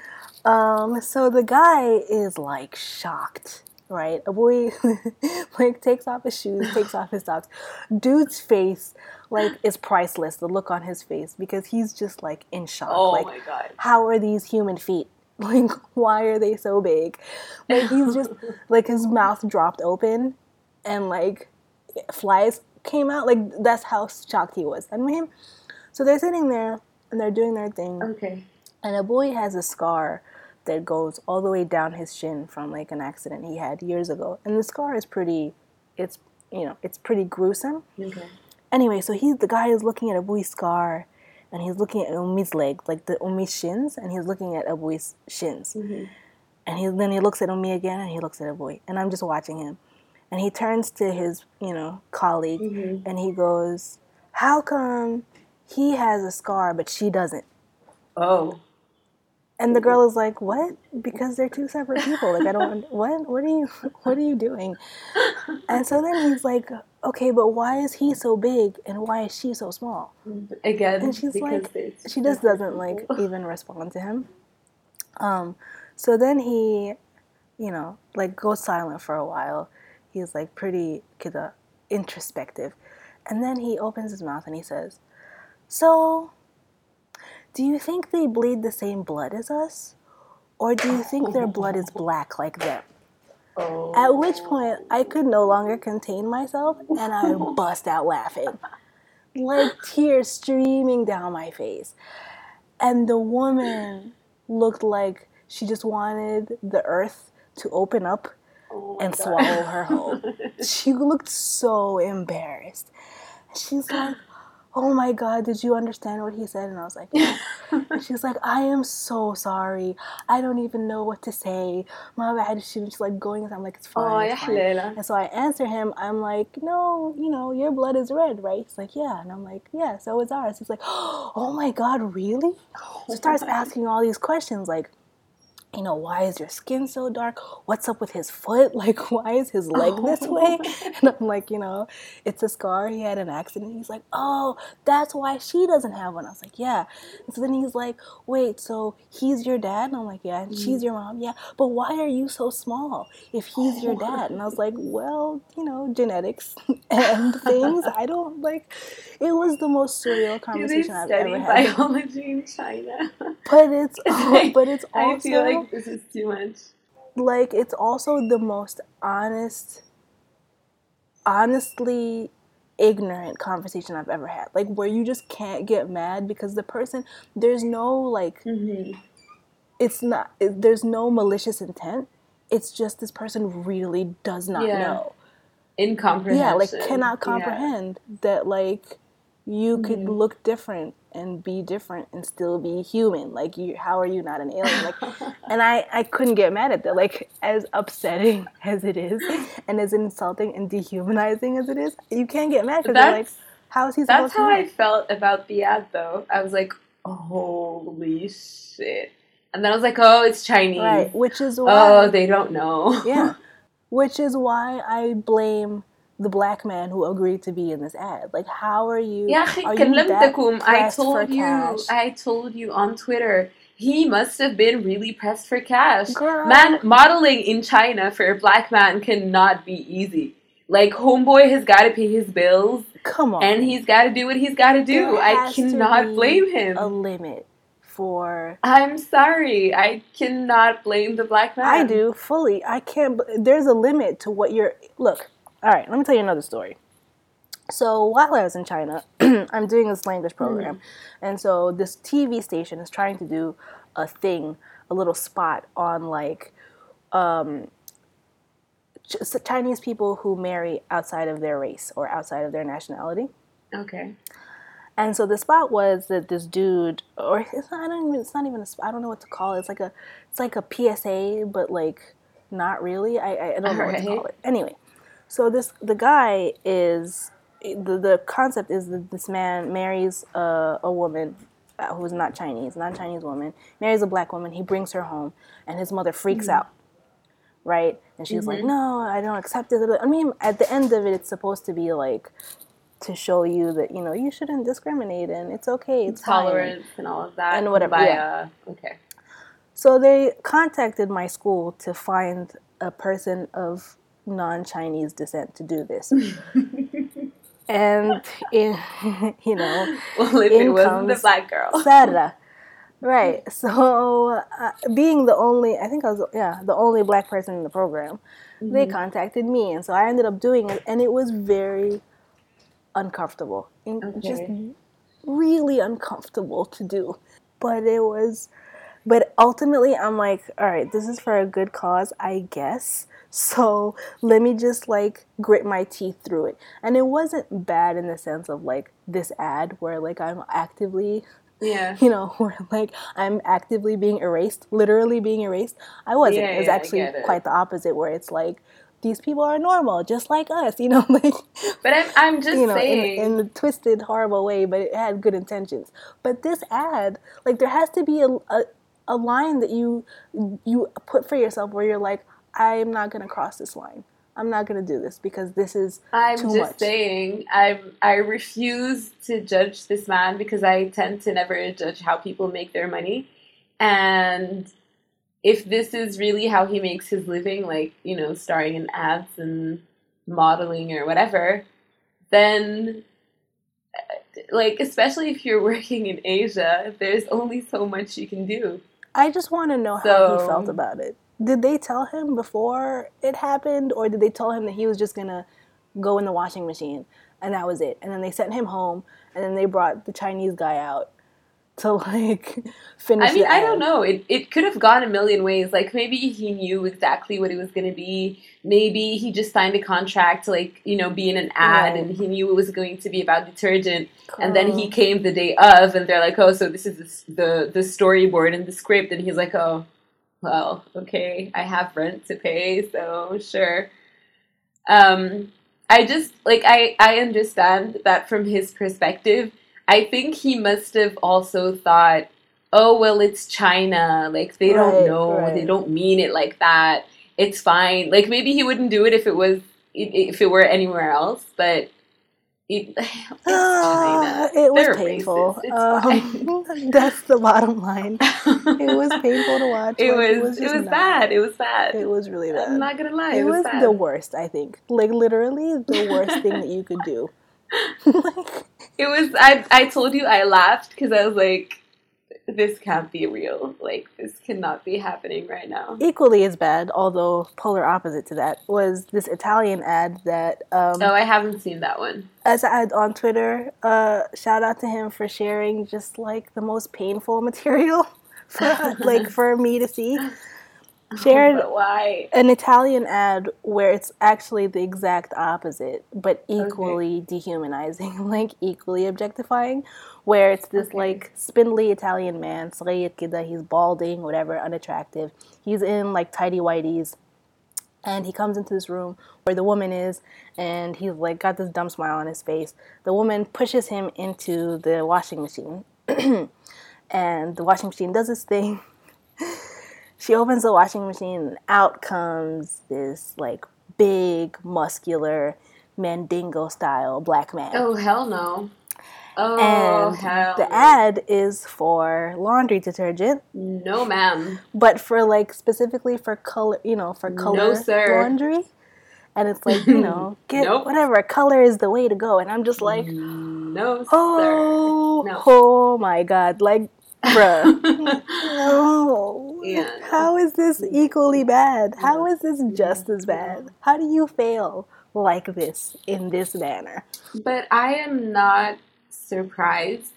Um, so the guy is like shocked, right? A boy like takes off his shoes, takes off his socks. Dude's face like is priceless. The look on his face because he's just like in shock. Oh like, my god! How are these human feet? Like, why are they so big? Like he's just like his mouth dropped open, and like flies came out. Like that's how shocked he was. I mean, so they're sitting there and they're doing their thing. Okay. And a boy has a scar that goes all the way down his shin from like an accident he had years ago. And the scar is pretty, it's you know, it's pretty gruesome. Okay. Anyway, so he's the guy is looking at a boy's scar, and he's looking at Umi's leg, like the Umi's shins, and he's looking at a boy's shins. Mm-hmm. And he then he looks at Umi again, and he looks at a boy, and I'm just watching him. And he turns to his, you know, colleague, mm-hmm. and he goes, "How come he has a scar but she doesn't?" Oh. And the girl is like, "What? Because they're two separate people. Like I don't what? What are you what are you doing?" And so then he's like, "Okay, but why is he so big and why is she so small?" Again, and she's like, she just doesn't like even respond to him. Um, so then he, you know, like goes silent for a while. He's like pretty introspective, and then he opens his mouth and he says, "So." Do you think they bleed the same blood as us? Or do you think their blood is black like them? Oh. At which point, I could no longer contain myself and I bust out laughing. Like tears streaming down my face. And the woman looked like she just wanted the earth to open up oh and God. swallow her whole. she looked so embarrassed. She's like, oh my god did you understand what he said? And i was like yeah. And she's like i am so sorry. I don't even know what to say. My bad." she's like going i'm like it's fine, oh, it's fine. and so i answer him i'm like no you know your blood is red right? He's like yeah. And i'm like yeah so is ours. He's like oh my god really? So starts asking all these questions like you know, why is your skin so dark? What's up with his foot? Like, why is his leg this oh. way? And I'm like, you know, it's a scar. He had an accident. He's like, oh, that's why she doesn't have one. I was like, yeah. And so then he's like, wait, so he's your dad? And I'm like, yeah. And she's mm. your mom? Yeah. But why are you so small if he's your dad? And I was like, well, you know, genetics and things. I don't like, it was the most surreal conversation I've ever had. biology in China? But it's, but it's also. I feel like this is too much. Like it's also the most honest, honestly ignorant conversation I've ever had. Like where you just can't get mad because the person there's no like mm-hmm. it's not it, there's no malicious intent. It's just this person really does not yeah. know. Incomprehension. Yeah, like cannot comprehend yeah. that like you mm-hmm. could look different and be different and still be human. Like you, how are you not an alien? Like, and I, I couldn't get mad at that. Like as upsetting as it is, and as insulting and dehumanizing as it is, you can't get mad because like, how is he? Supposed to That's how I felt about the ad, though. I was like, holy shit. And then I was like, oh, it's Chinese. Right, which is why. Oh, they don't know. yeah. Which is why I blame the black man who agreed to be in this ad. Like, how are you? Yeah, are you I told you. Cash? I told you on Twitter. He must have been really pressed for cash. Girl. Man, modeling in China for a black man cannot be easy. Like, homeboy has got to pay his bills. Come on. And he's got to do what he's got to do. I cannot blame him. A limit for. I'm sorry. I cannot blame the black man. I do fully. I can't. There's a limit to what you're. Look, all right, let me tell you another story. So while I was in China, I'm doing this language program, mm-hmm. and so this TV station is trying to do a thing, a little spot on like um, Chinese people who marry outside of their race or outside of their nationality. Okay. And so the spot was that this dude, or it's not, I don't even, it's not even a spot. I don't know what to call it. It's like a, it's like a PSA, but like not really. I, I don't know right. what to call it. Anyway, so this the guy is the the concept is that this man marries a, a woman uh, who's not Chinese, not a Chinese woman, marries a black woman. He brings her home, and his mother freaks mm-hmm. out, right? And she's mm-hmm. like, "No, I don't accept it." I mean, at the end of it, it's supposed to be like to show you that you know you shouldn't discriminate and it's okay, it's tolerance fine. and all of that, and whatever. Yeah. Uh, okay. So they contacted my school to find a person of non-Chinese descent to do this. and in, you know, well, if it wasn't the black girl, Sarah. Right. So, uh, being the only, I think I was, yeah, the only black person in the program, mm-hmm. they contacted me, and so I ended up doing it, and it was very uncomfortable, okay. just really uncomfortable to do. But it was, but ultimately, I'm like, all right, this is for a good cause, I guess. So let me just like grit my teeth through it. And it wasn't bad in the sense of like this ad where like I'm actively yeah. You know, where like I'm actively being erased, literally being erased. I wasn't. Yeah, it was yeah, actually quite the opposite where it's like these people are normal, just like us, you know, like But I'm I'm just you know, saying in, in the twisted, horrible way, but it had good intentions. But this ad, like there has to be a, a a line that you you put for yourself where you're like, I'm not going to cross this line. I'm not going to do this because this is I'm too just much. saying I I refuse to judge this man because I tend to never judge how people make their money and if this is really how he makes his living like you know starring in ads and modeling or whatever then uh, like especially if you're working in Asia there's only so much you can do I just want to know so, how he felt about it did they tell him before it happened or did they tell him that he was just gonna go in the washing machine and that was it? And then they sent him home and then they brought the chinese guy out to like finish i mean i don't know. It, it could have gone a million ways. Like maybe he knew exactly what it was going to be. Maybe he just signed a contract to like you know be in an ad right. and he knew it was going to be about detergent. Cool. and then he came the day of and they're like oh so this is the, the the storyboard and the script and he's like oh well, okay, I have rent to pay, so sure. Um, I just like I I understand that from his perspective. I think he must have also thought, oh well, it's China. Like they right, don't know, right. they don't mean it like that. It's fine. Like maybe he wouldn't do it if it was if it were anywhere else, but it, uh, it was painful. Um, that's the bottom line. It was painful to watch. It like, was. It was, it was bad. It was bad. It was really bad. I'm not gonna lie. It, it was, was the worst. I think, like literally, the worst thing that you could do. it was. I I told you I laughed because I was like, this can't be real. Like this cannot be happening right now. Equally as bad, although polar opposite to that, was this Italian ad that. Um, oh, I haven't seen that one. As ad on Twitter, uh, shout out to him for sharing just like the most painful material for like for me to see. Shared why an Italian ad where it's actually the exact opposite, but equally okay. dehumanizing, like equally objectifying where it's this okay. like spindly Italian man, he's balding, whatever, unattractive. He's in like tidy whities. And he comes into this room where the woman is, and he's like got this dumb smile on his face. The woman pushes him into the washing machine, and the washing machine does this thing. she opens the washing machine, and out comes this like big, muscular, mandingo style black man. Oh, hell no. Oh, and hell. the ad is for laundry detergent. No, ma'am. But for like specifically for color, you know, for color no, laundry. And it's like, you know, get nope. whatever color is the way to go. And I'm just like, no, oh, no. oh my god, like, bruh, no. Yeah. How is this equally bad? How is this just as bad? How do you fail like this in this manner? But I am not surprised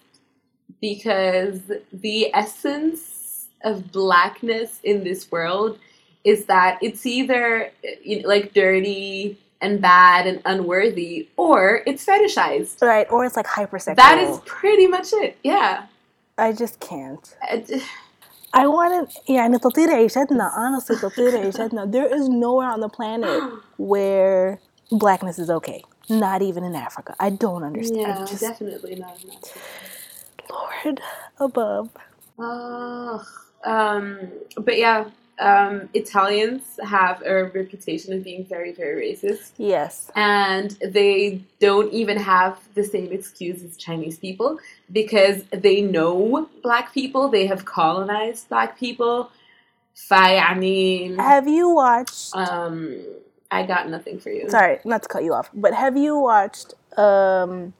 because the essence of blackness in this world is that it's either like dirty, and bad and unworthy, or it's fetishized. Right, or it's like hypersexual. That is pretty much it. Yeah. I just can't. I, I want to, يعني تطير عيشتنا honestly تطير عيشتنا there is nowhere on the planet where blackness is okay not even in Africa I don't understand yeah, I just, definitely not. not. Lord above Ugh. um, but yeah, um, Italians have a reputation of being very, very racist. Yes. And they don't even have the same excuse as Chinese people because they know black people, they have colonized black people. Have you watched? Um, I got nothing for you. Sorry, not to cut you off, but have you watched um,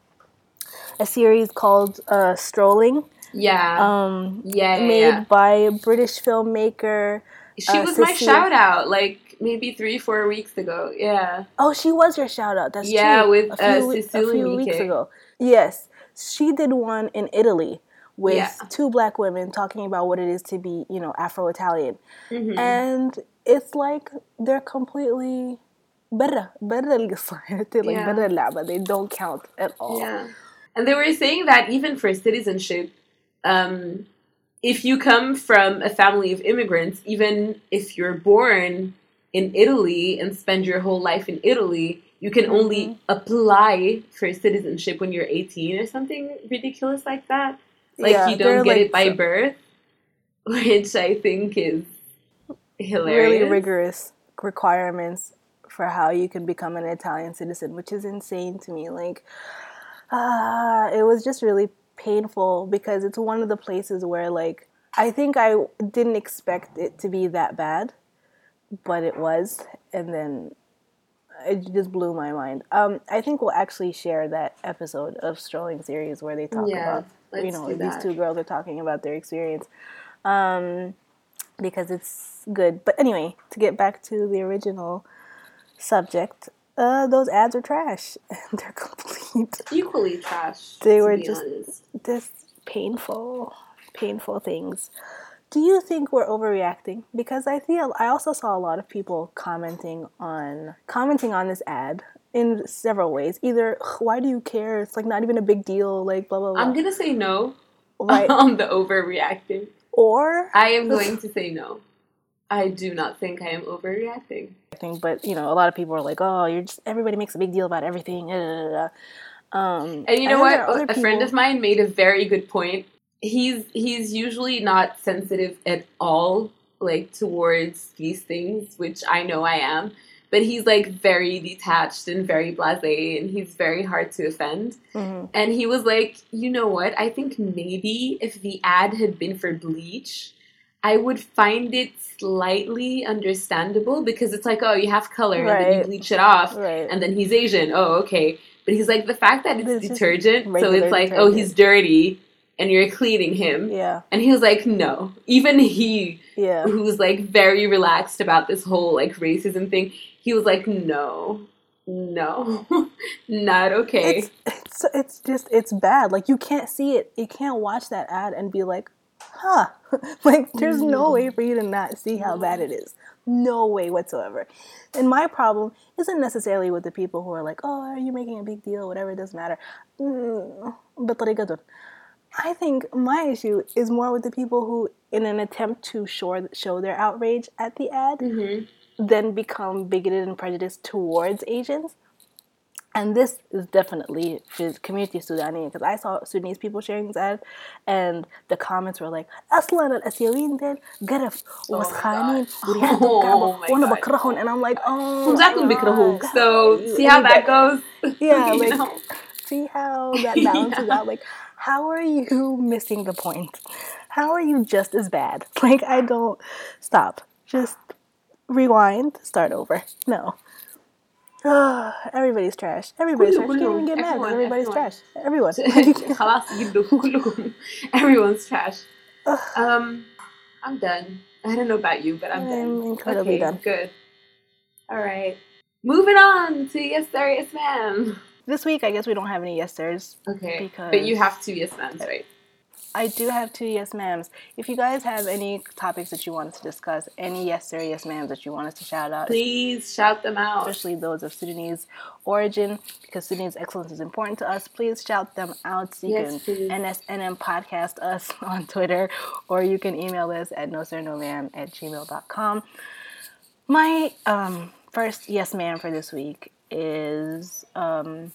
a series called uh, Strolling? Yeah. Um, yeah. yeah made yeah. by a British filmmaker she uh, was my shout out like maybe three four weeks ago. Yeah. Oh, she was your shout out. That's yeah, true. with a uh, few, uh, Cecilia a few weeks ago. Yes, she did one in Italy with yeah. two black women talking about what it is to be, you know, Afro Italian, mm-hmm. and it's like they're completely better, better like better but They don't count at all. Yeah, and they were saying that even for citizenship. Um, if you come from a family of immigrants, even if you're born in Italy and spend your whole life in Italy, you can only apply for citizenship when you're 18 or something ridiculous like that. Like Yeah, you don't get like it by so- birth, which I think is hilarious. really rigorous requirements for how you can become an Italian citizen, which is insane to me. Like, ah, it was just really painful because it's one of the places where, like, I think I didn't expect it to be that bad, but it was, and then it just blew my mind. Um, I think we'll actually share that episode of Strolling series where they talk Yeah, about, you know, these two girls are talking about their experience. Um, because it's good. But anyway, to get back to the original subject, uh, those ads are trash. They're complete, Equally trash. They were just- honest. just painful, painful things. Do you think we're overreacting? Because I feel I also saw a lot of people commenting on commenting on this ad in several ways. Either why do you care? It's like not even a big deal. Like blah blah blah. I'm gonna say no right? on the overreacting. or I am going to say no. I do not think I am overreacting. thing, but you know, a lot of people are like, "Oh, you're just everybody makes a big deal about everything." da, da, da, da." Um, And you know then there are what? A friend of mine made a very good point. He's he's usually not sensitive at all, like towards these things, which I know I am. But he's like very detached and very blasé, and he's very hard to offend. Mhm. And he was like, you know what? I think maybe if the ad had been for bleach, I would find it slightly understandable because it's like, oh, you have color and then you bleach it off, right? and then he's Asian. Oh, okay. But he's like, the fact that it's, It's detergent, so it's like, oh, he's dirty, and you're cleaning him. yeah, And he was like, no. Even he, yeah. who's like very relaxed about this whole like racism thing, he was like, no, no, not okay. It's it's it's just it's bad. Like you can't see it. You can't watch that ad and be like, huh, like there's no way mm. for you to not see how bad it is. No way whatsoever. And my problem isn't necessarily with the people who are like, oh, are you making a big deal? Whatever, it doesn't matter. Mm, I think my issue is more with the people who, in an attempt to shore, show their outrage at the ad, mm-hmm. then become bigoted and prejudiced towards Asians And this is definitely for community Sudani because I saw Sudanese people sharing this ad, and the comments were like, "أصلاً الآسيويين ديل قرف وسخانين وريحتهم Oh كعبة my وأنا God. بكرههم," and I'm like, "Oh, Exactly, God, So guys, see how that anybody- goes. Yeah, You like know? see how that balances Yeah. out. Like, how are you missing the point? How are you just as bad? Like, I don't stop. Just rewind, start over. No. everybody's trash. Everybody's كله- trash. You can't even كله. get mad. 'cause Everyone, Everybody's everyone. trash. Everyone. خلاص جدوا كلكم everyone's trash. Um, I'm done. I don't know about you, but I'm I'm done. incredibly okay, done. Good. All right. Moving on to yes sir, yes ma'am. This week, I guess we don't have any yes sirs. Okay. Because- But you have two yes ma'ams, right? I do have two yes ma'ams. If you guys have any topics that you want us to discuss, any yes sir, yes ma'ams that you want us to shout out, please shout them out. Especially those of Sudanese origin, because Sudanese excellence is important to us. Please shout them out. So you yes, can please. NSNM podcast us on Twitter, or you can email us at no sir no ma'am at gmail.com. My um, first yes ma'am for this week is um,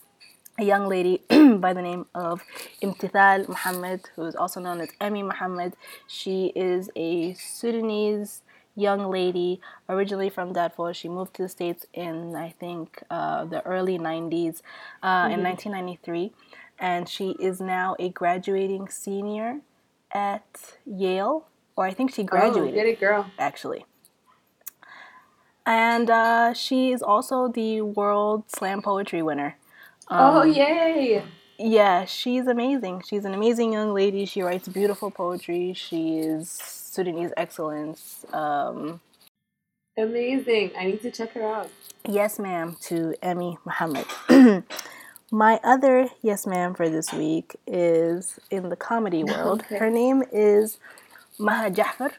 a young lady by the name of Emtithal Mahmoud, who is also known as Emi Mahmoud. She is a Sudanese young lady, originally from Darfur. She moved to the States in, I think, uh, the early 90s, uh, mm-hmm. in 1993. And she is now a graduating senior at Yale, or I think she oh, graduated. Oh, get it, girl. Actually. And uh, she is also the World Slam Poetry winner. Oh, um, oh, yay! Yeah, she's amazing. She's an amazing young lady. She writes beautiful poetry. She is Sudanese excellence. Um, amazing. I need to check her out. Yes, ma'am, to Emi Mahmoud. My other yes, ma'am, for this week is in the comedy world. Okay. Her name is Maha Jaffer,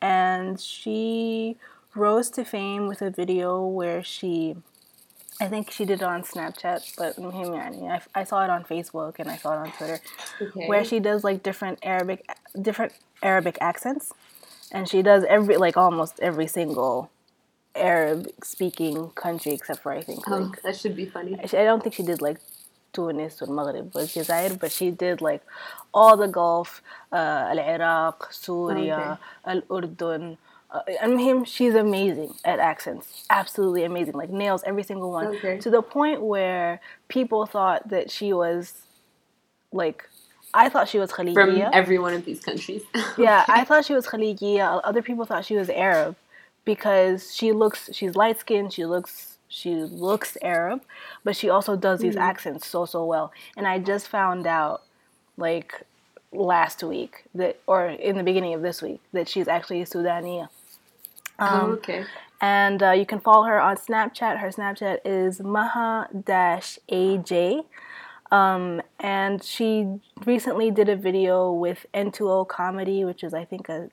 and she rose to fame with a video where she I think she did it on Snapchat, but I, I saw it on Facebook and I saw it on Twitter, okay. where she does like different Arabic, different Arabic accents, and she does every like almost every single Arab speaking country except for I think oh, like that should be funny. I don't think she did like Tunis or Maghrib or Jazair, but she did like all the Gulf, uh, Al Iraq, Syria. Al Urdun uh, I mean, she's amazing at accents. Absolutely amazing. Like nails every single one. Okay. To the point where people thought that she was like I thought she was Khalijiya. From every one of these countries. yeah, I thought she was Khalijiya. Other people thought she was Arab because she looks she's light skinned, she looks she looks Arab, but she also does these mm-hmm. accents so so well. And I just found out like last week that or in the beginning of this week that she's actually a Sudaniya. Oh, um, oh, okay. And uh, you can follow her on Snapchat. Her Snapchat is maha-aj. Um, and she recently did a video with N2O Comedy, which is, I think, a,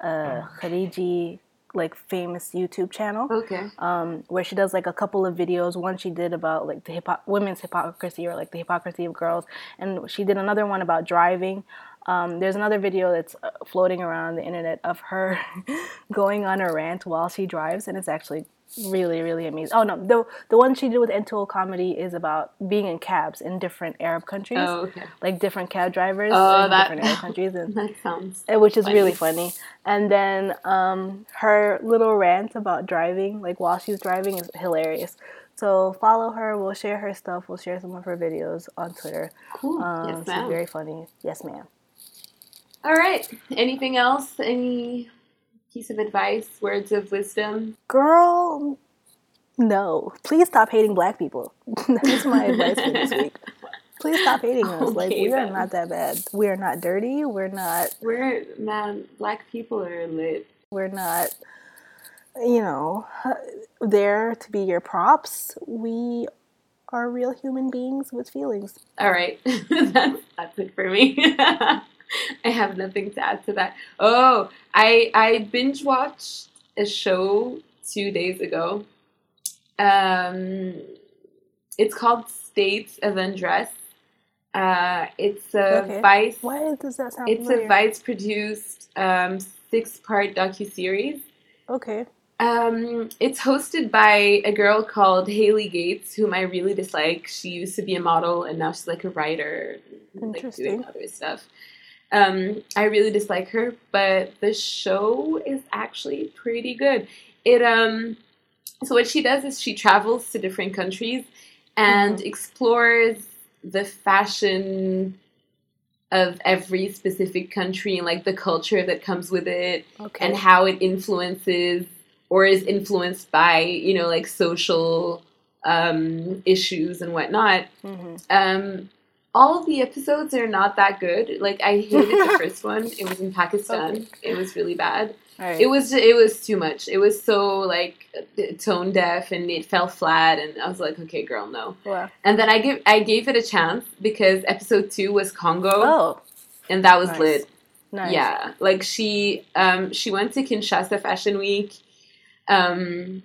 a Khariji like famous YouTube channel. Okay. Um, where she does like a couple of videos. One she did about like the hypo- women's hypocrisy or like the hypocrisy of girls, and she did another one about driving. Um, there's another video that's uh, floating around the internet of her going on a rant while she drives, and it's actually really really amazing. Oh no, the the one she did with N2O comedy is about being in cabs in different Arab countries. Oh, okay. Like different cab drivers oh, in that, different Arab countries, and that sounds which is funny. really funny. And then um, her little rant about driving, like while she's driving, is hilarious. So follow her. We'll share her stuff. We'll share some of her videos on Twitter. Cool. Um, yes, ma'am. She's very funny. Yes, ma'am. All right. Anything else? Any piece of advice, words of wisdom? Girl, no. Please stop hating black people. That's my advice for this week. Please stop hating us. Okay, like we are not that bad. We are not dirty. We're not. We're man. Black people are lit. We're not. You know, there to be your props. We are real human beings with feelings. All right, that's that's it for me. I have nothing to add to that. Oh, I I binge watched a show two days ago. Um, it's called States of Undress. Uh, it's a okay. Vice. Why does that sound? It's familiar? a Vice produced um, six part docu series. Okay. Um, it's hosted by a girl called Hailey Gates, whom I really dislike. She used to be a model and now she's like a writer, like doing other stuff. Um, I really dislike her, but the show is actually pretty good. It um, so what she does is she travels to different countries and mm-hmm. explores the fashion of every specific country and like the culture that comes with it okay. and how it influences or is influenced by you know like social um, issues and whatnot. Mm-hmm. Um, all of the episodes are not that good. Like I hated the first one. It was in Pakistan. It was really bad. Right. It was it was too much. It was so like tone deaf and it fell flat and I was like, okay, girl, no. Wow. And then I give I gave it a chance because episode two was Congo. Oh. and that was Nice. lit. Nice. Yeah, like she um she went to Kinshasa Fashion Week, um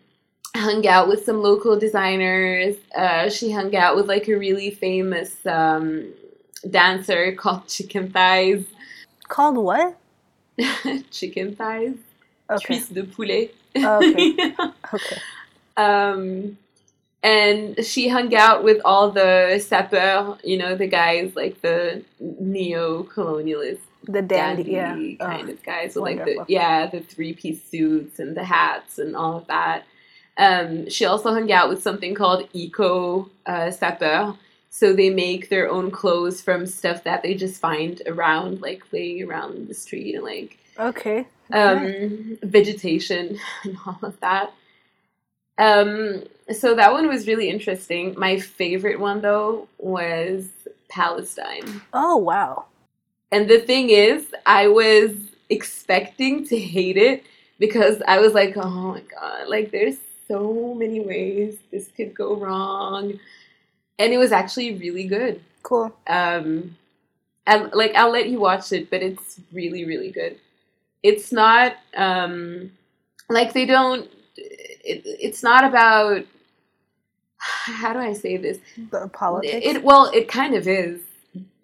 hung out with some local designers. Uh, she hung out with like a really famous um dancer called Chicken Thighs. Called what? Chicken Thighs, Okay. cuisse de poulet. Okay. Okay. um and she hung out with all the sapeurs, you know, the guys like the neo-colonialist The dandy. Dandy Ugh. kind of guys with like the yeah the three piece suits and the hats and all of that. Um, she also hung out with something called eco uh, sapeur. So they make their own clothes from stuff that they just find around, like laying around the street and like Okay. um, vegetation and all of that. Um, so that one was really interesting. My favorite one though was Palestine. Oh wow. And the thing is, I was expecting to hate it because I was like, oh my god, like there's so many ways this could go wrong. And it was actually really good. Cool. Um, and like I'll let you watch it, but it's really, really good. It's not um, like they don't. It, it's not about. How do I say this? The politics. It well, it kind of is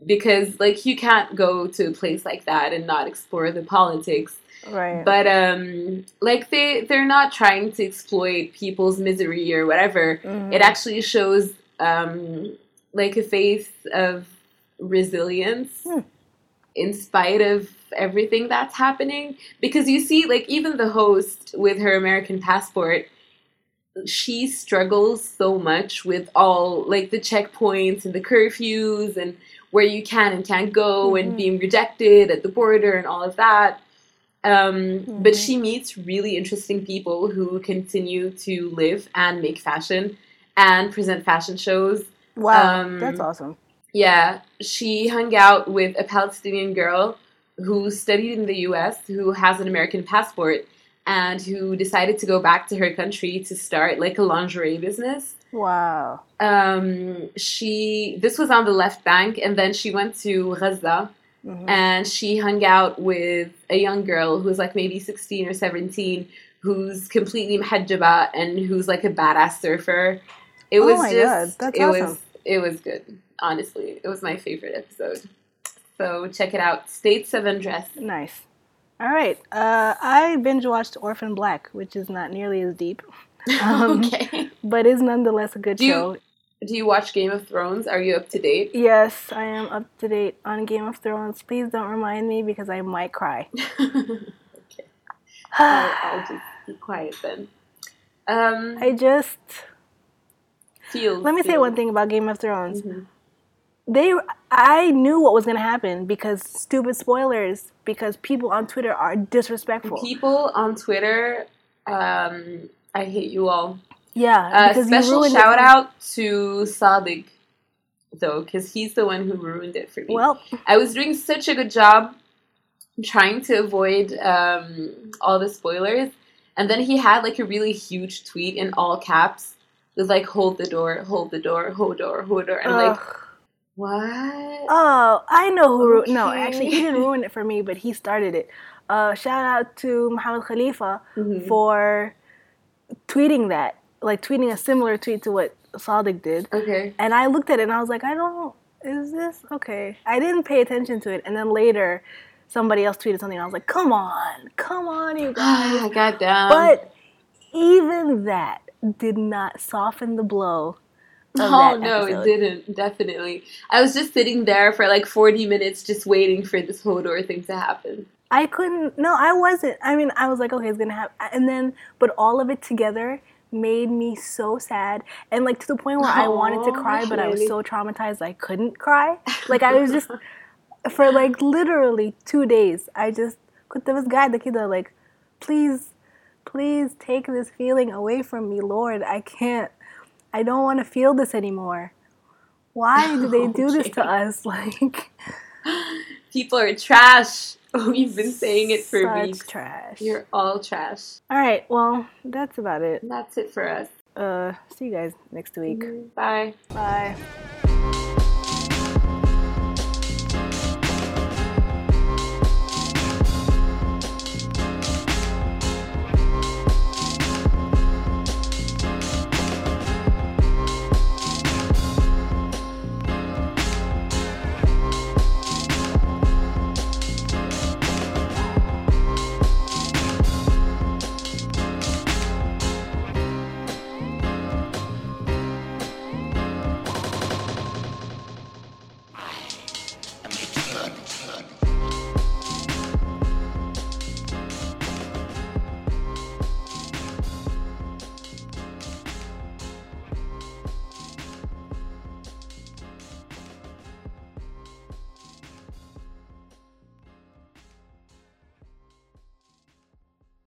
because like you can't go to a place like that and not explore the politics. Right. But um, like they they're not trying to exploit people's misery or whatever. Mhm. It actually shows um, like a face of resilience Hmm. in spite of everything that's happening. Because you see, like even the host with her American passport, she struggles so much with all like the checkpoints and the curfews and where you can and can't go Mhm. and being rejected at the border and all of that. Um, But Mhm. she meets really interesting people who continue to live and make fashion and present fashion shows. wow. um, that's awesome. Yeah, she hung out with a Palestinian girl who studied in the US, who has an American passport, and who decided to go back to her country to start like a lingerie business. Wow. Um, she this was on the left bank, and then she went to Gaza Mhm. and she hung out with a young girl who's like maybe 16 or 17 who's completely mahajjaba and who's like a badass surfer. It Oh was my just God, that's it was it was good. Honestly, it was my favorite episode. So check it out. States of Undress. Nice. All right. Uh, I binge watched Orphan Black, which is not nearly as deep, Um, okay. but is nonetheless a good Do you- show. Do you watch Game of Thrones? Are you up to date? Yes, I am up to date on Game of Thrones. Please don't remind me because I might cry. okay. I'll, I'll just be quiet then. Um, I just feels. let me say one thing about Game of Thrones. Mhm. They, I knew what was gonna happen because stupid spoilers. Because people on Twitter are disrespectful. People on Twitter, um, I hate you all. Yeah, Uh, special shout out to Sadik, though, because he's the one who ruined it for me. Well, I was doing such a good job trying to avoid um, all the spoilers, and then he had like a really huge tweet in all caps with like "Hold the door, hold the door, hold door, hold door," and I'm like, what? Oh, I know who. Ru- no, actually, he didn't ruin it for me, but he started it. Uh, shout out to Muhammad Khalifa Mhm. for tweeting that, like tweeting a similar tweet to what Sadiq did. Okay. And I looked at it and I was like, I don't. Is this okay? I didn't pay attention to it, and then later, somebody else tweeted something. And I was like, Come on, come on, you guys. I got down. But even that did not soften the blow. Oh no, episode. it didn't. Definitely. I was just sitting there for like 40 minutes just waiting for this Hodor thing to happen. I couldn't. No, I wasn't. I mean, I was like, okay, it's gonna happen, and then, but all of it together made me so sad, and like to the point where I wanted to cry, but I was so traumatized I couldn't cry. Like I was just for like literally two days. I just could this guy the kid like, please, please take this feeling away from me, Lord. I can't. I don't want to feel this anymore. Why do they do this to us? Like People are trash. We've been saying it for such weeks. trash. You're all trash. All right, well, that's about it. That's it for us. Uh, see you guys next week. Bye. Bye.